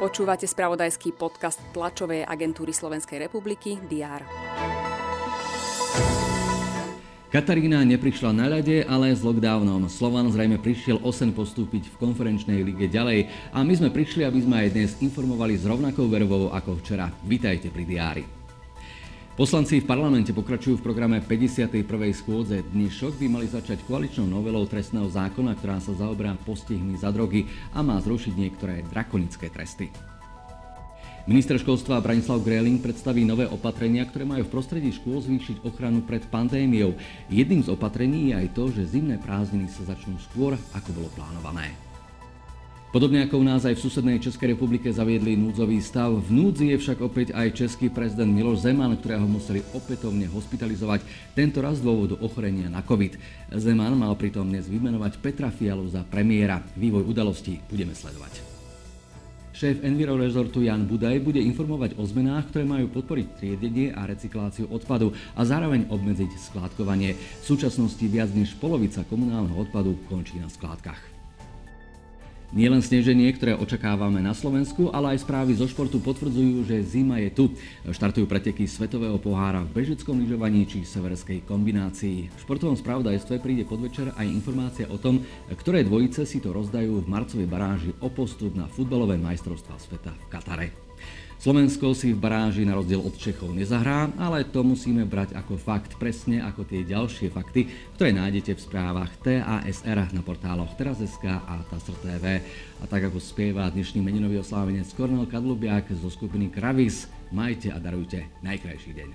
Počúvate spravodajský podcast tlačovej agentúry Slovenskej republiky DR. Katarína neprišla na ľade, ale s lockdownom. Slovan zrejme prišiel 8 postúpiť v konferenčnej lige ďalej a my sme prišli, aby sme aj dnes informovali s rovnakou vervou ako včera. Vítajte pri diári. Poslanci v parlamente pokračujú v programe 51. schôdze. Dnešok by mali začať koaličnou novelou trestného zákona, ktorá sa zaoberá postihmi za drogy a má zrušiť niektoré drakonické tresty. Minister školstva Branislav Greling predstaví nové opatrenia, ktoré majú v prostredí škôl zvýšiť ochranu pred pandémiou. Jedným z opatrení je aj to, že zimné prázdniny sa začnú skôr, ako bolo plánované. Podobne ako u nás aj v susednej Českej republike zaviedli núdzový stav, v núdzi je však opäť aj český prezident Miloš Zeman, ktorého museli opätovne hospitalizovať, tento raz z dôvodu ochorenia na COVID. Zeman mal pritom dnes vymenovať Petra Fialu za premiéra. Vývoj udalostí budeme sledovať. Šéf Enviro Resortu Jan Budaj bude informovať o zmenách, ktoré majú podporiť triedenie a recykláciu odpadu a zároveň obmedziť skládkovanie. V súčasnosti viac než polovica komunálneho odpadu končí na skládkach. Nielen sneženie, ktoré očakávame na Slovensku, ale aj správy zo športu potvrdzujú, že zima je tu. Štartujú preteky Svetového pohára v bežeckom lyžovaní či severskej kombinácii. V športovom spravodajstve príde podvečer aj informácia o tom, ktoré dvojice si to rozdajú v marcovej baráži o postup na futbalové majstrovstvá sveta v Katare. Slovensko si v baráži na rozdiel od Čechov nezahrá, ale to musíme brať ako fakt, presne ako tie ďalšie fakty, ktoré nájdete v správach TASR na portáloch Teraz.sk a TASR A tak ako spieva dnešný meninový oslávenec Kornel Kadlubiak zo skupiny Kravis, majte a darujte najkrajší deň.